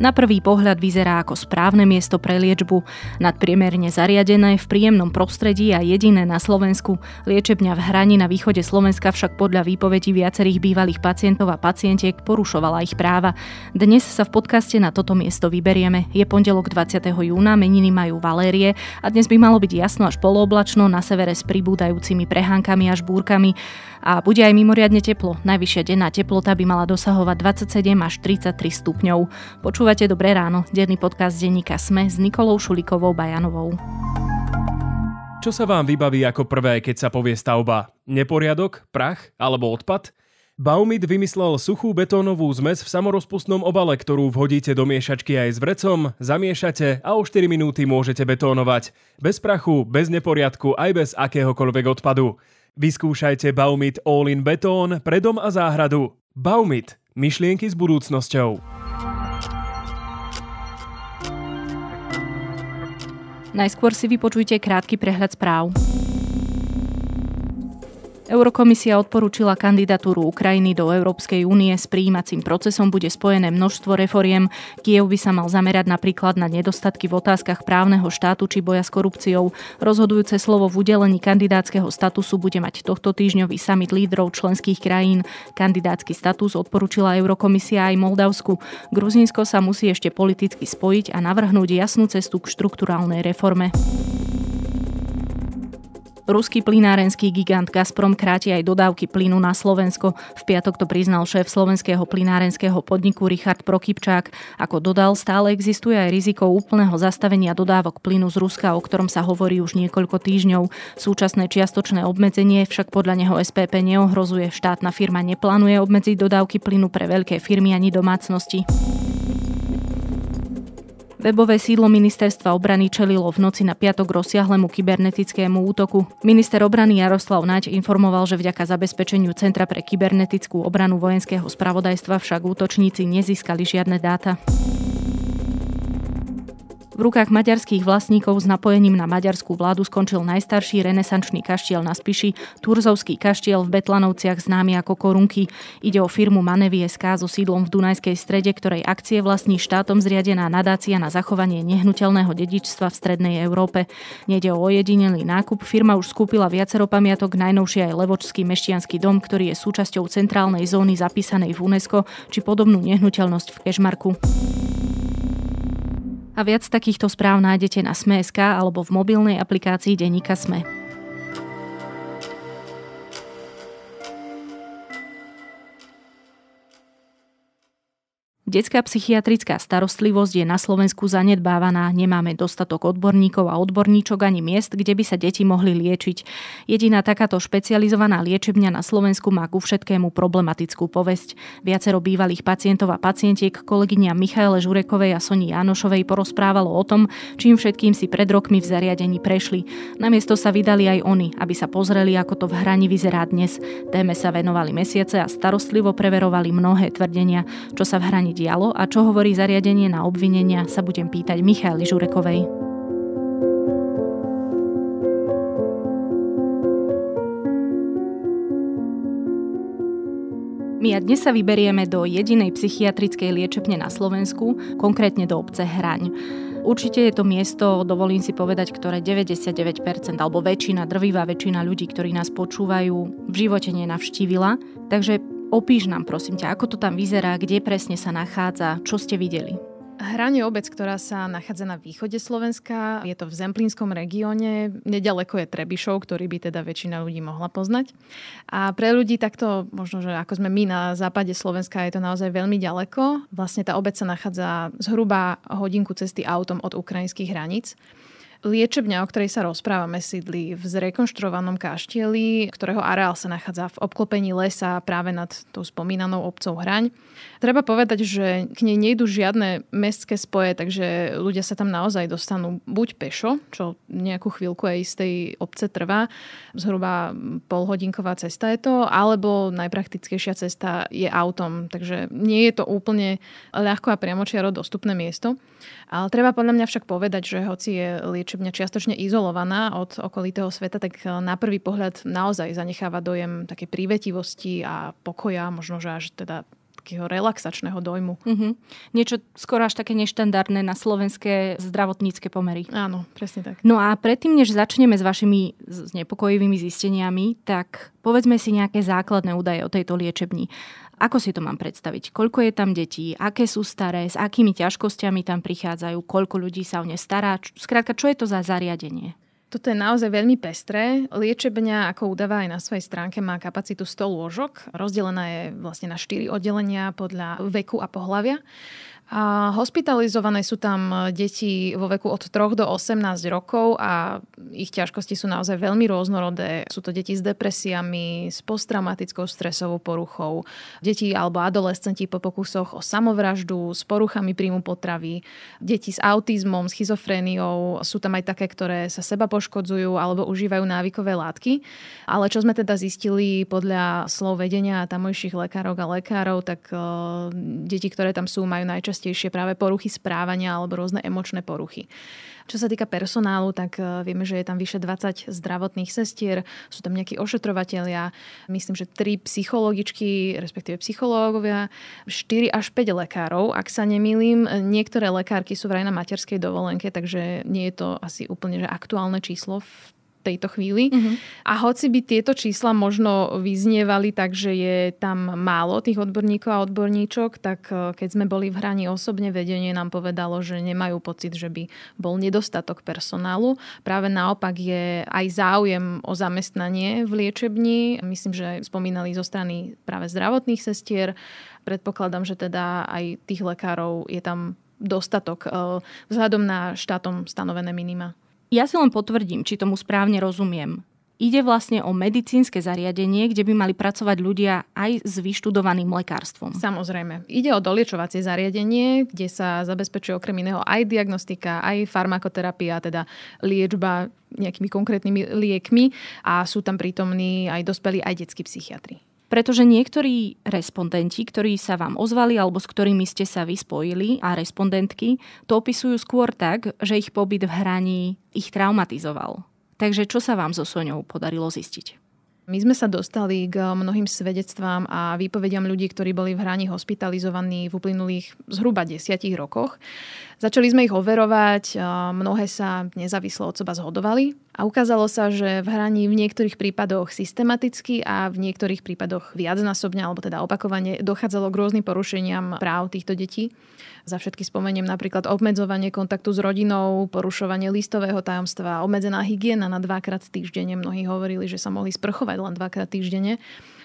Na prvý pohľad vyzerá ako správne miesto pre liečbu, nadpriemerne zariadené v príjemnom prostredí a jediné na Slovensku. Liečebňa v Hrani na východe Slovenska však podľa výpovedí viacerých bývalých pacientov a pacientiek porušovala ich práva. Dnes sa v podcaste na toto miesto vyberieme. Je pondelok 20. júna, meniny majú Valérie a dnes by malo byť jasno až polooblačno, na severe s pribúdajúcimi prehánkami až búrkami a bude aj mimoriadne teplo. Najvyššia denná teplota by mala dosahovať 27 až 33 stupňov. Počúvate Dobré ráno, denný podcast denníka Sme s Nikolou Šulikovou Bajanovou. Čo sa vám vybaví ako prvé, keď sa povie stavba? Neporiadok, prach alebo odpad? Baumit vymyslel suchú betónovú zmes v samorozpustnom obale, ktorú vhodíte do miešačky aj s vrecom, zamiešate a o 4 minúty môžete betónovať. Bez prachu, bez neporiadku, aj bez akéhokoľvek odpadu. Vyskúšajte Baumit All-in Betón pre dom a záhradu. Baumit. Myšlienky s budúcnosťou. Najskôr si vypočujte krátky prehľad správ. Eurokomisia odporúčila kandidatúru Ukrajiny do Európskej únie. S príjímacím procesom bude spojené množstvo reforiem. Kiev by sa mal zamerať napríklad na nedostatky v otázkach právneho štátu či boja s korupciou. Rozhodujúce slovo v udelení kandidátskeho statusu bude mať tohto týždňový summit lídrov členských krajín. Kandidátsky status odporúčila Eurokomisia aj Moldavsku. Gruzínsko sa musí ešte politicky spojiť a navrhnúť jasnú cestu k štruktúrálnej reforme. Ruský plynárenský gigant Gazprom kráti aj dodávky plynu na Slovensko. V piatok to priznal šéf slovenského plynárenského podniku Richard Prokypčák. Ako dodal, stále existuje aj riziko úplného zastavenia dodávok plynu z Ruska, o ktorom sa hovorí už niekoľko týždňov. Súčasné čiastočné obmedzenie však podľa neho SPP neohrozuje. Štátna firma neplánuje obmedziť dodávky plynu pre veľké firmy ani domácnosti. Webové sídlo ministerstva obrany čelilo v noci na piatok rozsiahlemu kybernetickému útoku. Minister obrany Jaroslav Naď informoval, že vďaka zabezpečeniu Centra pre kybernetickú obranu vojenského spravodajstva však útočníci nezískali žiadne dáta. V rukách maďarských vlastníkov s napojením na maďarskú vládu skončil najstarší renesančný kaštiel na Spiši, Turzovský kaštiel v Betlanovciach známy ako Korunky. Ide o firmu Manevi SK so sídlom v Dunajskej strede, ktorej akcie vlastní štátom zriadená nadácia na zachovanie nehnuteľného dedičstva v strednej Európe. Nede o ojedinelý nákup, firma už skúpila viacero pamiatok, najnovšie aj Levočský meštianský dom, ktorý je súčasťou centrálnej zóny zapísanej v UNESCO, či podobnú nehnuteľnosť v Kešmarku. A viac takýchto správ nájdete na Sme.sk alebo v mobilnej aplikácii Denika Sme. Detská psychiatrická starostlivosť je na Slovensku zanedbávaná, nemáme dostatok odborníkov a odborníčok ani miest, kde by sa deti mohli liečiť. Jediná takáto špecializovaná liečebňa na Slovensku má ku všetkému problematickú povesť. Viacero bývalých pacientov a pacientiek kolegyňa Michaele Žurekovej a Soni Janošovej porozprávalo o tom, čím všetkým si pred rokmi v zariadení prešli. Namiesto sa vydali aj oni, aby sa pozreli, ako to v hrani vyzerá dnes. Téme sa venovali mesiace a starostlivo preverovali mnohé tvrdenia, čo sa v hrani dialo a čo hovorí zariadenie na obvinenia, sa budem pýtať Michaly Žurekovej. My a dnes sa vyberieme do jedinej psychiatrickej liečebne na Slovensku, konkrétne do obce Hraň. Určite je to miesto, dovolím si povedať, ktoré 99% alebo väčšina, drvivá väčšina ľudí, ktorí nás počúvajú, v živote nenavštívila. Takže Opíš nám prosím ťa, ako to tam vyzerá, kde presne sa nachádza, čo ste videli. Hranie obec, ktorá sa nachádza na východe Slovenska, je to v Zemplínskom regióne, nedaleko je Trebišov, ktorý by teda väčšina ľudí mohla poznať. A pre ľudí takto, možno, že ako sme my na západe Slovenska, je to naozaj veľmi ďaleko. Vlastne tá obec sa nachádza zhruba hodinku cesty autom od ukrajinských hraníc. Liečebňa, o ktorej sa rozprávame, sídli v zrekonštruovanom kaštieli, ktorého areál sa nachádza v obklopení lesa práve nad tou spomínanou obcov Hraň. Treba povedať, že k nej nejdu žiadne mestské spoje, takže ľudia sa tam naozaj dostanú buď pešo, čo nejakú chvíľku aj z tej obce trvá, zhruba polhodinková cesta je to, alebo najpraktickejšia cesta je autom, takže nie je to úplne ľahko a priamočiaro dostupné miesto. Ale treba podľa mňa však povedať, že hoci je liečebňa čiastočne izolovaná od okolitého sveta, tak eh, na prvý pohľad naozaj zanecháva dojem také prívetivosti a pokoja, možno že až teda takého relaxačného dojmu. Uh-huh. Niečo skoro až také neštandardné na slovenské zdravotnícke pomery. Áno, presne tak. No a predtým, než začneme s vašimi znepokojivými zisteniami, tak povedzme si nejaké základné údaje o tejto liečebni. Ako si to mám predstaviť? Koľko je tam detí? Aké sú staré? S akými ťažkosťami tam prichádzajú? Koľko ľudí sa o ne stará? Skrátka, čo je to za zariadenie? Toto je naozaj veľmi pestré. Liečebňa, ako udáva aj na svojej stránke, má kapacitu 100 lôžok. Rozdelená je vlastne na 4 oddelenia podľa veku a pohľavia. A hospitalizované sú tam e, deti vo veku od 3 do 18 rokov a ich ťažkosti sú naozaj veľmi rôznorodé. Sú to deti s depresiami, s posttraumatickou stresovou poruchou, deti alebo adolescenti po pokusoch o samovraždu, s poruchami príjmu potravy, deti s autizmom, schizofréniou. Sú tam aj také, ktoré sa seba poškodzujú alebo užívajú návykové látky. Ale čo sme teda zistili podľa slov vedenia tamojších lekárov a lekárov, tak uh, deti, ktoré tam sú, majú najčastejšie najčastejšie práve poruchy správania alebo rôzne emočné poruchy. Čo sa týka personálu, tak e, vieme, že je tam vyše 20 zdravotných sestier, sú tam nejakí ošetrovatelia, myslím, že 3 psychologičky, respektíve psychológovia, 4 až 5 lekárov, ak sa nemýlim. Niektoré lekárky sú vraj na materskej dovolenke, takže nie je to asi úplne že aktuálne číslo v tejto chvíli. Uh-huh. A hoci by tieto čísla možno vyznievali tak, že je tam málo tých odborníkov a odborníčok, tak e, keď sme boli v hraní osobne, vedenie nám povedalo, že nemajú pocit, že by bol nedostatok personálu. Práve naopak je aj záujem o zamestnanie v liečebni. Myslím, že spomínali zo strany práve zdravotných sestier. Predpokladám, že teda aj tých lekárov je tam dostatok e, vzhľadom na štátom stanovené minima. Ja si len potvrdím, či tomu správne rozumiem. Ide vlastne o medicínske zariadenie, kde by mali pracovať ľudia aj s vyštudovaným lekárstvom. Samozrejme. Ide o doliečovacie zariadenie, kde sa zabezpečuje okrem iného aj diagnostika, aj farmakoterapia, teda liečba nejakými konkrétnymi liekmi a sú tam prítomní aj dospelí, aj detskí psychiatri. Pretože niektorí respondenti, ktorí sa vám ozvali alebo s ktorými ste sa vyspojili a respondentky, to opisujú skôr tak, že ich pobyt v hraní ich traumatizoval. Takže čo sa vám so Soňou podarilo zistiť? My sme sa dostali k mnohým svedectvám a výpovediam ľudí, ktorí boli v hraní hospitalizovaní v uplynulých zhruba desiatich rokoch. Začali sme ich overovať, mnohé sa nezávislo od seba zhodovali a ukázalo sa, že v hraní v niektorých prípadoch systematicky a v niektorých prípadoch viacnásobne alebo teda opakovane dochádzalo k rôznym porušeniam práv týchto detí. Za všetky spomeniem napríklad obmedzovanie kontaktu s rodinou, porušovanie listového tajomstva, obmedzená hygiena na dvakrát týždenne. Mnohí hovorili, že sa mohli sprchovať len dvakrát týždenne.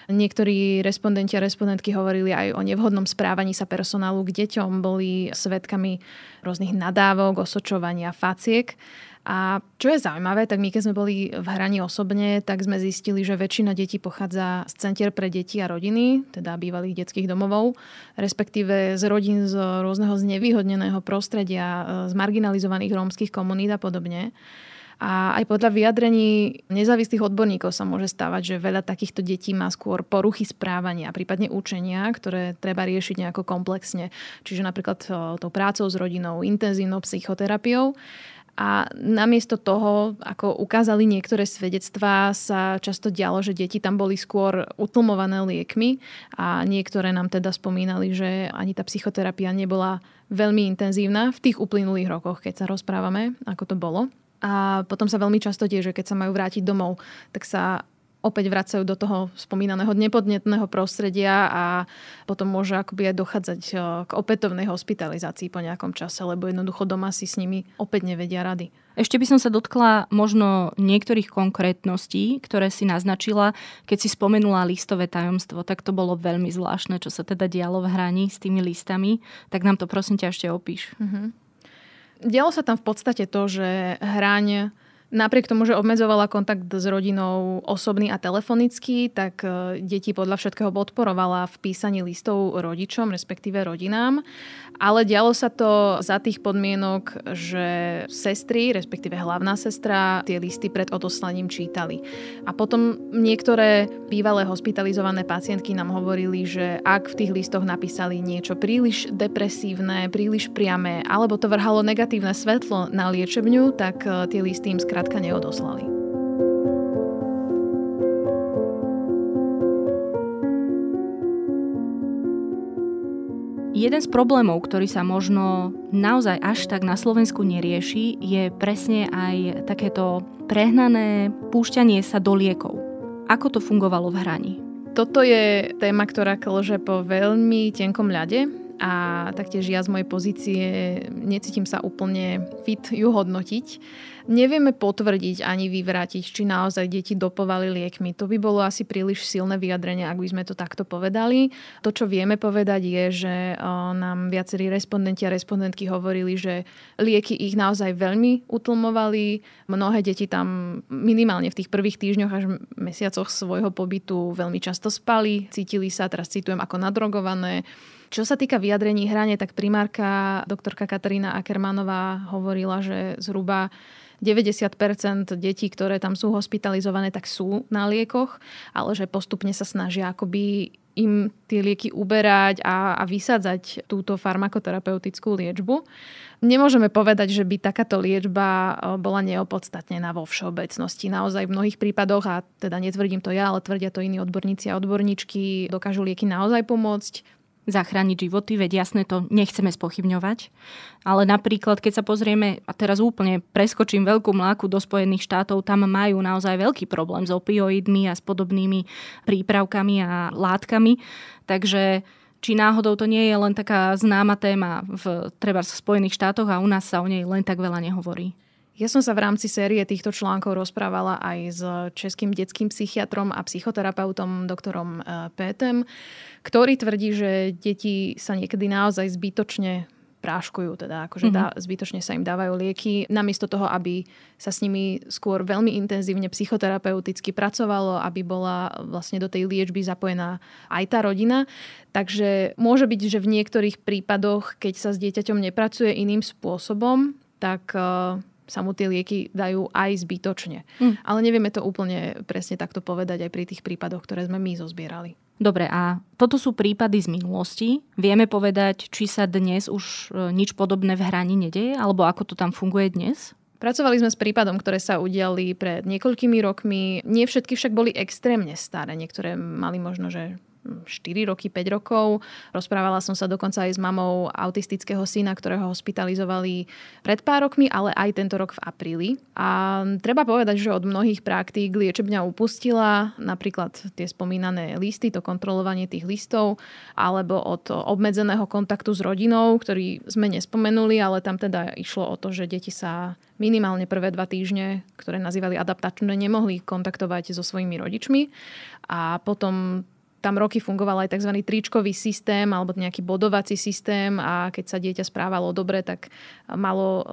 Niektorí respondenti a respondentky hovorili aj o nevhodnom správaní sa personálu k deťom, boli svetkami rôznych nadávok, osočovania, faciek. A čo je zaujímavé, tak my keď sme boli v hraní osobne, tak sme zistili, že väčšina detí pochádza z centier pre deti a rodiny, teda bývalých detských domovov, respektíve z rodín z rôzneho znevýhodneného prostredia, z marginalizovaných rómskych komunít a podobne. A aj podľa vyjadrení nezávislých odborníkov sa môže stávať, že veľa takýchto detí má skôr poruchy správania, prípadne učenia, ktoré treba riešiť nejako komplexne. Čiže napríklad tou prácou s rodinou, intenzívnou psychoterapiou. A namiesto toho, ako ukázali niektoré svedectvá, sa často dialo, že deti tam boli skôr utlmované liekmi a niektoré nám teda spomínali, že ani tá psychoterapia nebola veľmi intenzívna v tých uplynulých rokoch, keď sa rozprávame, ako to bolo. A potom sa veľmi často deje, že keď sa majú vrátiť domov, tak sa opäť vracajú do toho spomínaného nepodnetného prostredia a potom môže akoby aj dochádzať e, k opätovnej hospitalizácii po nejakom čase, lebo jednoducho doma si s nimi opäť nevedia rady. Ešte by som sa dotkla možno niektorých konkrétností, ktoré si naznačila. Keď si spomenula listové tajomstvo, tak to bolo veľmi zvláštne, čo sa teda dialo v hraní s tými listami. Tak nám to prosím ťa ešte opíš. Mm-hmm. Dialo sa tam v podstate to, že hraň Napriek tomu, že obmedzovala kontakt s rodinou osobný a telefonický, tak e, deti podľa všetkého podporovala v písaní listov rodičom, respektíve rodinám. Ale dialo sa to za tých podmienok, že sestry, respektíve hlavná sestra, tie listy pred odoslaním čítali. A potom niektoré bývalé hospitalizované pacientky nám hovorili, že ak v tých listoch napísali niečo príliš depresívne, príliš priame, alebo to vrhalo negatívne svetlo na liečebňu, tak e, tie listy im skrátka neodoslali. Jeden z problémov, ktorý sa možno naozaj až tak na Slovensku nerieši, je presne aj takéto prehnané púšťanie sa do liekov. Ako to fungovalo v hrani? Toto je téma, ktorá klže po veľmi tenkom ľade a taktiež ja z mojej pozície necítim sa úplne fit ju hodnotiť. Nevieme potvrdiť ani vyvrátiť, či naozaj deti dopovali liekmi. To by bolo asi príliš silné vyjadrenie, ak by sme to takto povedali. To, čo vieme povedať, je, že nám viacerí respondenti a respondentky hovorili, že lieky ich naozaj veľmi utlmovali. Mnohé deti tam minimálne v tých prvých týždňoch až mesiacoch svojho pobytu veľmi často spali, cítili sa, teraz citujem, ako nadrogované. Čo sa týka vyjadrení hrane, tak primárka doktorka Katarína Ackermanová hovorila, že zhruba 90% detí, ktoré tam sú hospitalizované, tak sú na liekoch, ale že postupne sa snažia akoby im tie lieky uberať a, a vysádzať túto farmakoterapeutickú liečbu. Nemôžeme povedať, že by takáto liečba e, bola neopodstatnená vo všeobecnosti. Naozaj v mnohých prípadoch, a teda netvrdím to ja, ale tvrdia to iní odborníci a odborníčky, dokážu lieky naozaj pomôcť zachrániť životy, veď jasné to nechceme spochybňovať. Ale napríklad, keď sa pozrieme, a teraz úplne preskočím veľkú mláku do Spojených štátov, tam majú naozaj veľký problém s opioidmi a s podobnými prípravkami a látkami. Takže či náhodou to nie je len taká známa téma v treba v Spojených štátoch a u nás sa o nej len tak veľa nehovorí. Ja som sa v rámci série týchto článkov rozprávala aj s českým detským psychiatrom a psychoterapeutom doktorom eh, Pétem, ktorý tvrdí, že deti sa niekedy naozaj zbytočne práškujú, teda akože mm-hmm. dá, zbytočne sa im dávajú lieky, namiesto toho, aby sa s nimi skôr veľmi intenzívne psychoterapeuticky pracovalo, aby bola vlastne do tej liečby zapojená aj tá rodina. Takže môže byť, že v niektorých prípadoch, keď sa s dieťaťom nepracuje iným spôsobom, tak uh, sa mu tie lieky dajú aj zbytočne. Mm. Ale nevieme to úplne presne takto povedať aj pri tých prípadoch, ktoré sme my zozbierali. Dobre, a toto sú prípady z minulosti. Vieme povedať, či sa dnes už e, nič podobné v hrani nedeje, alebo ako to tam funguje dnes? Pracovali sme s prípadom, ktoré sa udiali pred niekoľkými rokmi. Nie všetky však boli extrémne staré. Niektoré mali možno, že 4 roky, 5 rokov. Rozprávala som sa dokonca aj s mamou autistického syna, ktorého hospitalizovali pred pár rokmi, ale aj tento rok v apríli. A treba povedať, že od mnohých praktík liečebňa upustila, napríklad tie spomínané listy, to kontrolovanie tých listov, alebo od obmedzeného kontaktu s rodinou, ktorý sme nespomenuli, ale tam teda išlo o to, že deti sa minimálne prvé dva týždne, ktoré nazývali adaptačné, nemohli kontaktovať so svojimi rodičmi. A potom tam roky fungoval aj tzv. tričkový systém alebo nejaký bodovací systém a keď sa dieťa správalo dobre, tak malo e,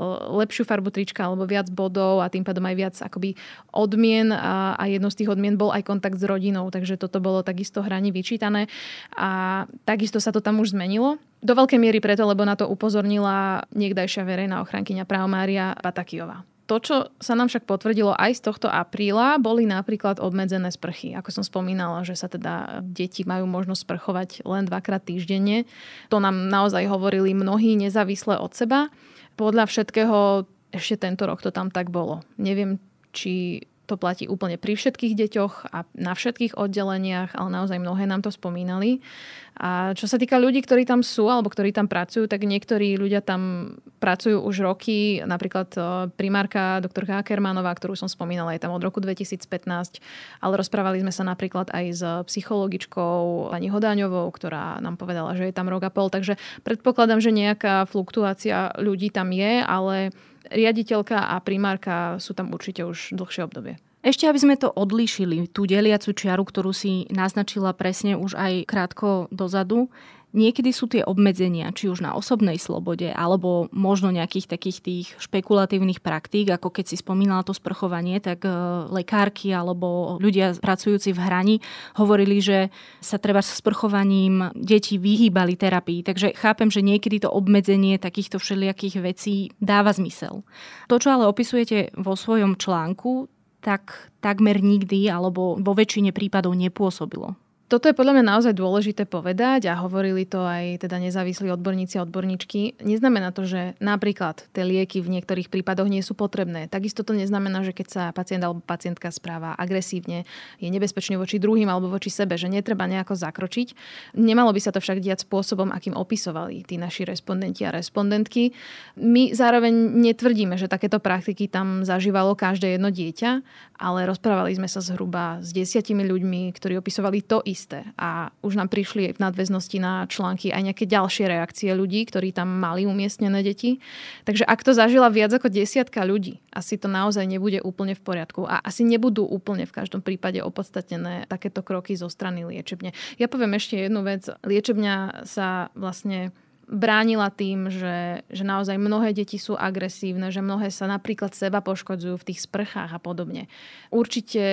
lepšiu farbu trička alebo viac bodov a tým pádom aj viac akoby odmien a, a jedno z tých odmien bol aj kontakt s rodinou, takže toto bolo takisto hrani vyčítané a takisto sa to tam už zmenilo. Do veľkej miery preto, lebo na to upozornila niekdajšia verejná ochrankyňa práv Mária Patakijová. To, čo sa nám však potvrdilo aj z tohto apríla, boli napríklad obmedzené sprchy. Ako som spomínala, že sa teda deti majú možnosť sprchovať len dvakrát týždenne. To nám naozaj hovorili mnohí nezávisle od seba. Podľa všetkého ešte tento rok to tam tak bolo. Neviem, či to platí úplne pri všetkých deťoch a na všetkých oddeleniach, ale naozaj mnohé nám to spomínali. A čo sa týka ľudí, ktorí tam sú alebo ktorí tam pracujú, tak niektorí ľudia tam pracujú už roky. Napríklad e, primárka doktorka Ackermanová, ktorú som spomínala, je tam od roku 2015. Ale rozprávali sme sa napríklad aj s psychologičkou pani Hodáňovou, ktorá nám povedala, že je tam rok a pol. Takže predpokladám, že nejaká fluktuácia ľudí tam je, ale riaditeľka a primárka sú tam určite už dlhšie obdobie. Ešte, aby sme to odlíšili, tú deliacu čiaru, ktorú si naznačila presne už aj krátko dozadu, Niekedy sú tie obmedzenia, či už na osobnej slobode, alebo možno nejakých takých tých špekulatívnych praktík, ako keď si spomínala to sprchovanie, tak e, lekárky alebo ľudia pracujúci v hrani hovorili, že sa treba s sprchovaním deti vyhýbali terapii. Takže chápem, že niekedy to obmedzenie takýchto všelijakých vecí dáva zmysel. To, čo ale opisujete vo svojom článku, tak takmer nikdy alebo vo väčšine prípadov nepôsobilo. Toto je podľa mňa naozaj dôležité povedať a hovorili to aj teda nezávislí odborníci a odborníčky. Neznamená to, že napríklad tie lieky v niektorých prípadoch nie sú potrebné. Takisto to neznamená, že keď sa pacient alebo pacientka správa agresívne, je nebezpečný voči druhým alebo voči sebe, že netreba nejako zakročiť. Nemalo by sa to však diať spôsobom, akým opisovali tí naši respondenti a respondentky. My zároveň netvrdíme, že takéto praktiky tam zažívalo každé jedno dieťa, ale rozprávali sme sa zhruba s desiatimi ľuďmi, ktorí opisovali to isté isté. A už nám prišli v nadväznosti na články aj nejaké ďalšie reakcie ľudí, ktorí tam mali umiestnené deti. Takže ak to zažila viac ako desiatka ľudí, asi to naozaj nebude úplne v poriadku. A asi nebudú úplne v každom prípade opodstatnené takéto kroky zo strany liečebne. Ja poviem ešte jednu vec. Liečebňa sa vlastne bránila tým, že, že naozaj mnohé deti sú agresívne, že mnohé sa napríklad seba poškodzujú v tých sprchách a podobne. Určite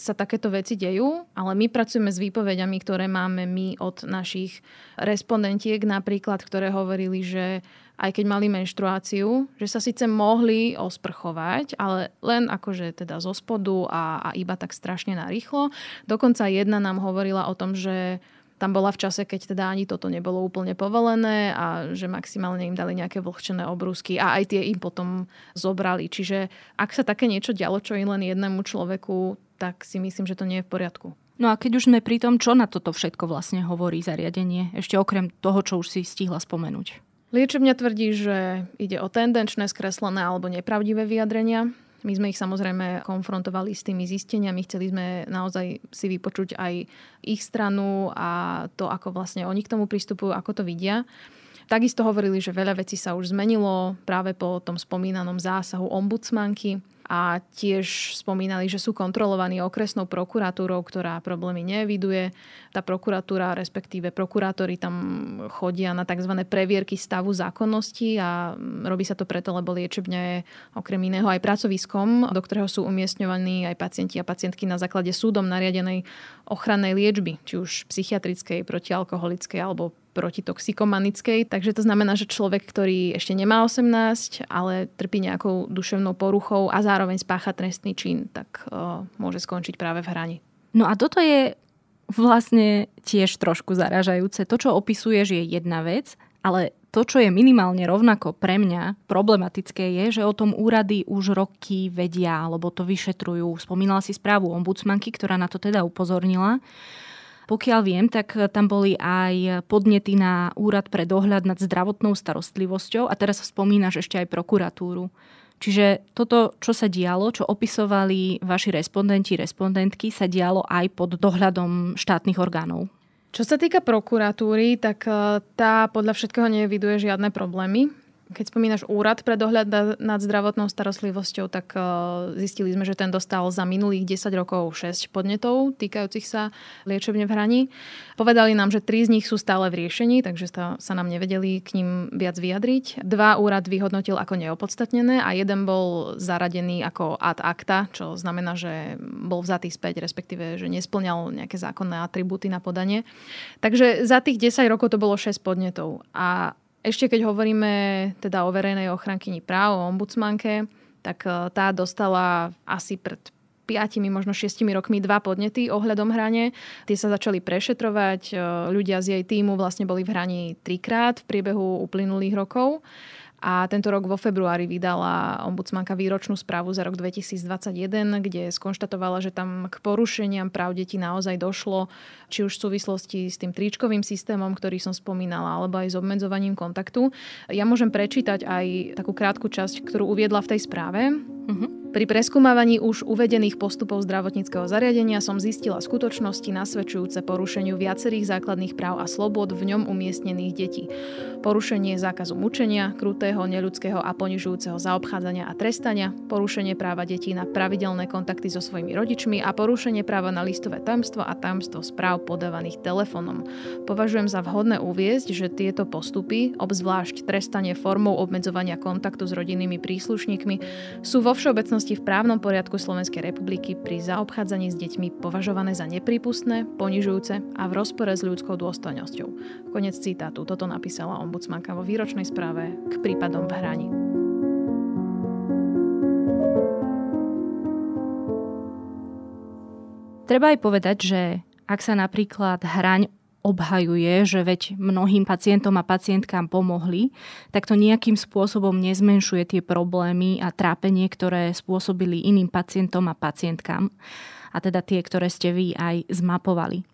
sa takéto veci dejú, ale my pracujeme s výpovediami, ktoré máme my od našich respondentiek napríklad, ktoré hovorili, že aj keď mali menštruáciu, že sa síce mohli osprchovať, ale len akože teda zo spodu a, a iba tak strašne narýchlo. Dokonca jedna nám hovorila o tom, že tam bola v čase, keď teda ani toto nebolo úplne povolené a že maximálne im dali nejaké vlhčené obrúsky a aj tie im potom zobrali. Čiže ak sa také niečo dialo čo i len jednému človeku, tak si myslím, že to nie je v poriadku. No a keď už sme pri tom, čo na toto všetko vlastne hovorí zariadenie, ešte okrem toho, čo už si stihla spomenúť? Liečebňa tvrdí, že ide o tendenčné, skreslené alebo nepravdivé vyjadrenia, my sme ich samozrejme konfrontovali s tými zisteniami, chceli sme naozaj si vypočuť aj ich stranu a to, ako vlastne oni k tomu pristupujú, ako to vidia. Takisto hovorili, že veľa vecí sa už zmenilo práve po tom spomínanom zásahu ombudsmanky a tiež spomínali, že sú kontrolovaní okresnou prokuratúrou, ktorá problémy neviduje. Tá prokuratúra, respektíve prokurátori tam chodia na tzv. previerky stavu zákonnosti a robí sa to preto, lebo liečebňa je okrem iného aj pracoviskom, do ktorého sú umiestňovaní aj pacienti a pacientky na základe súdom nariadenej ochrannej liečby, či už psychiatrickej, protialkoholickej alebo protitoxikomanickej. Takže to znamená, že človek, ktorý ešte nemá 18, ale trpí nejakou duševnou poruchou a zároveň spácha trestný čin, tak uh, môže skončiť práve v hrani. No a toto je vlastne tiež trošku zaražajúce. To, čo opisuješ, je jedna vec, ale to, čo je minimálne rovnako pre mňa problematické, je, že o tom úrady už roky vedia, alebo to vyšetrujú. Spomínala si správu ombudsmanky, ktorá na to teda upozornila. Pokiaľ viem, tak tam boli aj podnety na úrad pre dohľad nad zdravotnou starostlivosťou a teraz spomínaš ešte aj prokuratúru. Čiže toto, čo sa dialo, čo opisovali vaši respondenti, respondentky, sa dialo aj pod dohľadom štátnych orgánov. Čo sa týka prokuratúry, tak eh, tá podľa všetkého neviduje žiadne problémy. Keď spomínaš úrad pre dohľad nad zdravotnou starostlivosťou, tak e, zistili sme, že ten dostal za minulých 10 rokov 6 podnetov týkajúcich sa liečebne v hraní. Povedali nám, že tri z nich sú stále v riešení, takže sa nám nevedeli k ním viac vyjadriť. Dva úrad vyhodnotil ako neopodstatnené a jeden bol zaradený ako ad acta, čo znamená, že bol vzatý späť, respektíve, že nesplňal nejaké zákonné atribúty na podanie. Takže za tých 10 rokov to bolo 6 podnetov. A ešte keď hovoríme teda o verejnej ochrankyni práv, o ombudsmanke, tak e, tá dostala asi pred 5, možno 6 rokmi dva podnety ohľadom hrane. Tie sa začali prešetrovať. E, ľudia z jej týmu vlastne boli v hrani trikrát v priebehu uplynulých rokov. A tento rok vo februári vydala ombudsmanka výročnú správu za rok 2021, kde skonštatovala, že tam k porušeniam práv detí naozaj došlo, či už v súvislosti s tým tričkovým systémom, ktorý som spomínala, alebo aj s obmedzovaním kontaktu. Ja môžem prečítať aj takú krátku časť, ktorú uviedla v tej správe. Uh-huh. Pri preskúmavaní už uvedených postupov zdravotníckého zariadenia som zistila skutočnosti nasvedčujúce porušeniu viacerých základných práv a slobod v ňom umiestnených detí. Porušenie zákazu mučenia, krutého, neľudského a ponižujúceho zaobchádzania a trestania, porušenie práva detí na pravidelné kontakty so svojimi rodičmi a porušenie práva na listové tajomstvo a tajomstvo správ podávaných telefónom. Považujem za vhodné uviezť, že tieto postupy, obzvlášť trestanie formou obmedzovania kontaktu s rodinnými príslušníkmi, sú vo všeobecnosti súčasnosti v právnom poriadku Slovenskej republiky pri zaobchádzaní s deťmi považované za neprípustné, ponižujúce a v rozpore s ľudskou dôstojnosťou. Konec citátu. Toto napísala ombudsmanka vo výročnej správe k prípadom v hraní. Treba aj povedať, že ak sa napríklad hraň obhajuje, že veď mnohým pacientom a pacientkám pomohli, tak to nejakým spôsobom nezmenšuje tie problémy a trápenie, ktoré spôsobili iným pacientom a pacientkám. A teda tie, ktoré ste vy aj zmapovali.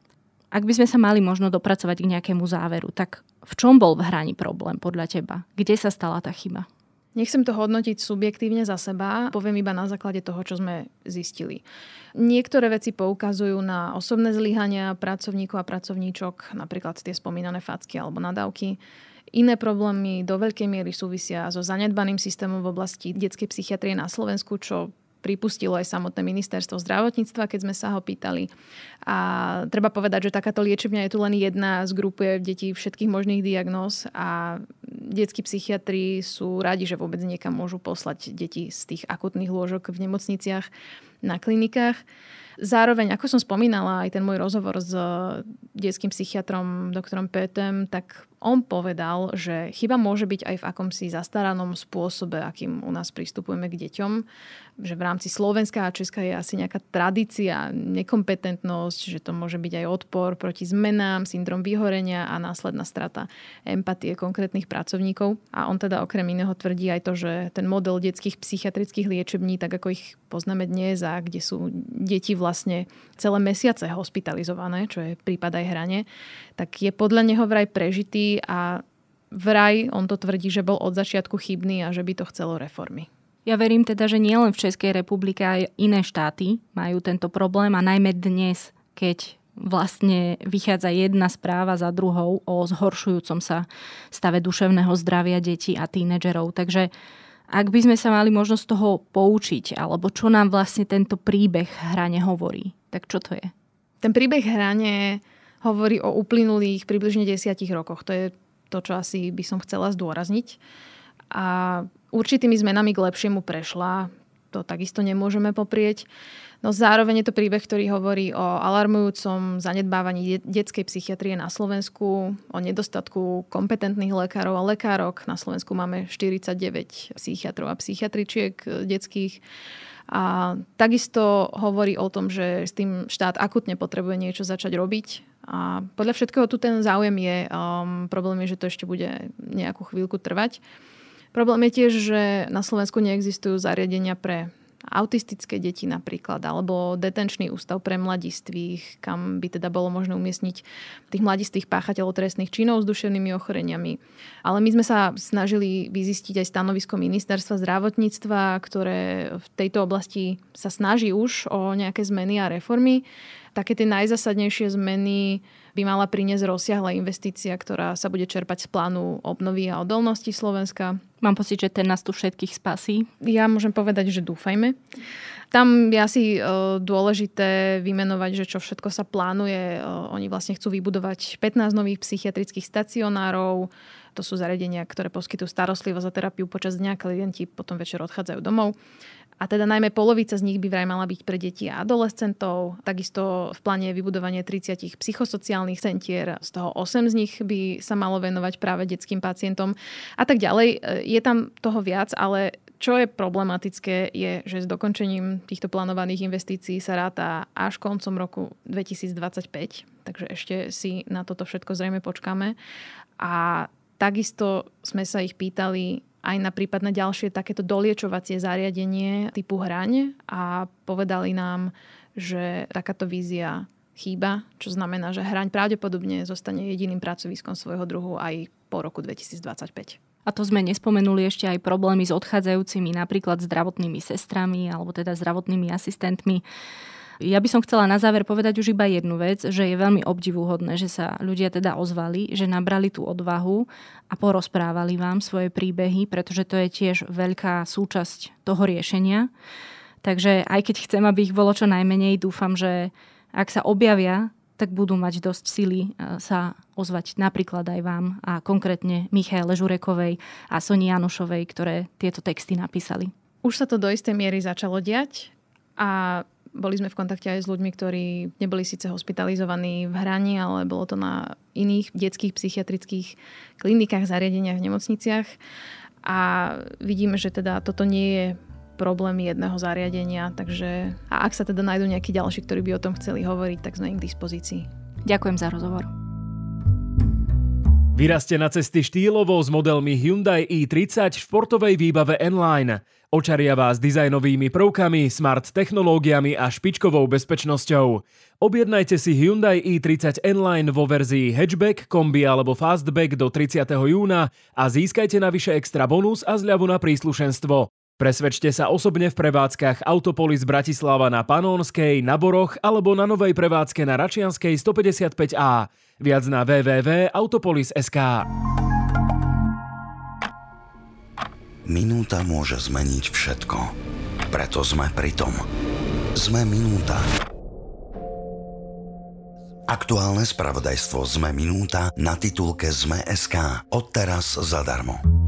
Ak by sme sa mali možno dopracovať k nejakému záveru, tak v čom bol v hraní problém podľa teba? Kde sa stala tá chyba? Nechcem to hodnotiť subjektívne za seba, poviem iba na základe toho, čo sme zistili. Niektoré veci poukazujú na osobné zlyhania pracovníkov a pracovníčok, napríklad tie spomínané facky alebo nadávky. Iné problémy do veľkej miery súvisia so zanedbaným systémom v oblasti detskej psychiatrie na Slovensku, čo pripustilo aj samotné ministerstvo zdravotníctva, keď sme sa ho pýtali. A treba povedať, že takáto liečebňa je tu len jedna z grupy detí všetkých možných diagnóz a detskí psychiatri sú radi, že vôbec niekam môžu poslať deti z tých akutných lôžok v nemocniciach na klinikách. Zároveň, ako som spomínala, aj ten môj rozhovor s detským psychiatrom, doktorom Petem, tak on povedal, že chyba môže byť aj v akomsi zastaranom spôsobe, akým u nás pristupujeme k deťom. Že v rámci Slovenska a Česka je asi nejaká tradícia, nekompetentnosť, že to môže byť aj odpor proti zmenám, syndrom vyhorenia a následná strata empatie konkrétnych pracovníkov. A on teda okrem iného tvrdí aj to, že ten model detských psychiatrických liečební, tak ako ich poznáme dnes a kde sú deti vlastne celé mesiace hospitalizované, čo je prípad aj hrane, tak je podľa neho vraj prežitý a vraj on to tvrdí, že bol od začiatku chybný a že by to chcelo reformy. Ja verím teda, že nielen v Českej republike, aj iné štáty majú tento problém a najmä dnes, keď vlastne vychádza jedna správa za druhou o zhoršujúcom sa stave duševného zdravia detí a tínedžerov. Takže ak by sme sa mali možno z toho poučiť, alebo čo nám vlastne tento príbeh hrane hovorí, tak čo to je? Ten príbeh hrane hovorí o uplynulých približne desiatich rokoch. To je to, čo asi by som chcela zdôrazniť. A určitými zmenami k lepšiemu prešla. To takisto nemôžeme poprieť. No zároveň je to príbeh, ktorý hovorí o alarmujúcom zanedbávaní detskej psychiatrie na Slovensku, o nedostatku kompetentných lekárov a lekárok. Na Slovensku máme 49 psychiatrov a psychiatričiek detských a takisto hovorí o tom, že s tým štát akutne potrebuje niečo začať robiť. A podľa všetkého tu ten záujem je. Um, problém je, že to ešte bude nejakú chvíľku trvať. Problém je tiež, že na Slovensku neexistujú zariadenia pre autistické deti napríklad, alebo detenčný ústav pre mladistvých, kam by teda bolo možné umiestniť tých mladistvých páchateľov trestných činov s duševnými ochoreniami. Ale my sme sa snažili vyzistiť aj stanovisko ministerstva zdravotníctva, ktoré v tejto oblasti sa snaží už o nejaké zmeny a reformy. Také tie najzasadnejšie zmeny by mala priniesť rozsiahla investícia, ktorá sa bude čerpať z plánu obnovy a odolnosti Slovenska. Mám pocit, že ten nás tu všetkých spasí. Ja môžem povedať, že dúfajme. Tam je asi e, dôležité vymenovať, že čo všetko sa plánuje. E, oni vlastne chcú vybudovať 15 nových psychiatrických stacionárov, to sú zariadenia, ktoré poskytujú starostlivosť a terapiu počas dňa. Klienti potom večer odchádzajú domov. A teda najmä polovica z nich by vraj mala byť pre deti a adolescentov. Takisto v pláne je vybudovanie 30 psychosociálnych centier, z toho 8 z nich by sa malo venovať práve detským pacientom a tak ďalej. Je tam toho viac, ale čo je problematické, je, že s dokončením týchto plánovaných investícií sa ráta až koncom roku 2025, takže ešte si na toto všetko zrejme počkáme. A takisto sme sa ich pýtali, aj na prípadne ďalšie takéto doliečovacie zariadenie typu hraň a povedali nám, že takáto vízia chýba, čo znamená, že hraň pravdepodobne zostane jediným pracoviskom svojho druhu aj po roku 2025. A to sme nespomenuli ešte aj problémy s odchádzajúcimi napríklad zdravotnými sestrami alebo teda zdravotnými asistentmi. Ja by som chcela na záver povedať už iba jednu vec, že je veľmi obdivuhodné, že sa ľudia teda ozvali, že nabrali tú odvahu a porozprávali vám svoje príbehy, pretože to je tiež veľká súčasť toho riešenia. Takže aj keď chcem, aby ich bolo čo najmenej, dúfam, že ak sa objavia, tak budú mať dosť sily e, sa ozvať napríklad aj vám a konkrétne Michaele Žurekovej a Soni Janušovej, ktoré tieto texty napísali. Už sa to do istej miery začalo diať a boli sme v kontakte aj s ľuďmi, ktorí neboli síce hospitalizovaní v hrani, ale bolo to na iných detských psychiatrických klinikách, zariadeniach, nemocniciach. A vidíme, že teda toto nie je problémy jedného zariadenia. Takže a ak sa teda nájdú nejakí ďalší, ktorí by o tom chceli hovoriť, tak sme im k dispozícii. Ďakujem za rozhovor. Vyraste na cesty štýlovo s modelmi Hyundai i30 v športovej výbave N-Line. Očaria vás dizajnovými prvkami, smart technológiami a špičkovou bezpečnosťou. Objednajte si Hyundai i30 N-Line vo verzii hatchback, kombi alebo fastback do 30. júna a získajte navyše extra bonus a zľavu na príslušenstvo. Presvedčte sa osobne v prevádzkach Autopolis Bratislava na Panónskej, na Boroch alebo na novej prevádzke na Račianskej 155A. Viac na www.autopolis.sk Minúta môže zmeniť všetko. Preto sme pri tom. Sme minúta. Aktuálne spravodajstvo Sme minúta na titulke Sme.sk. Odteraz zadarmo.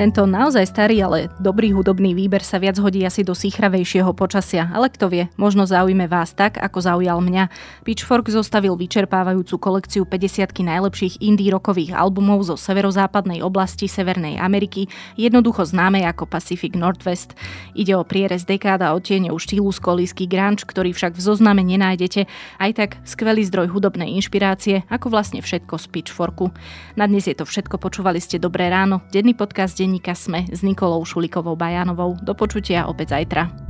Tento naozaj starý, ale dobrý hudobný výber sa viac hodí asi do síchravejšieho počasia, ale kto vie, možno zaujíme vás tak, ako zaujal mňa. Pitchfork zostavil vyčerpávajúcu kolekciu 50 najlepších indie rokových albumov zo severozápadnej oblasti Severnej Ameriky, jednoducho známej ako Pacific Northwest. Ide o prierez dekáda odtieňov štýlu skolísky grunge, ktorý však v zozname nenájdete, aj tak skvelý zdroj hudobnej inšpirácie, ako vlastne všetko z Pitchforku. Na dnes je to všetko, počúvali ste Dobré ráno, denný podcast denníka Sme s Nikolou Šulikovou Bajanovou. Do počutia opäť zajtra.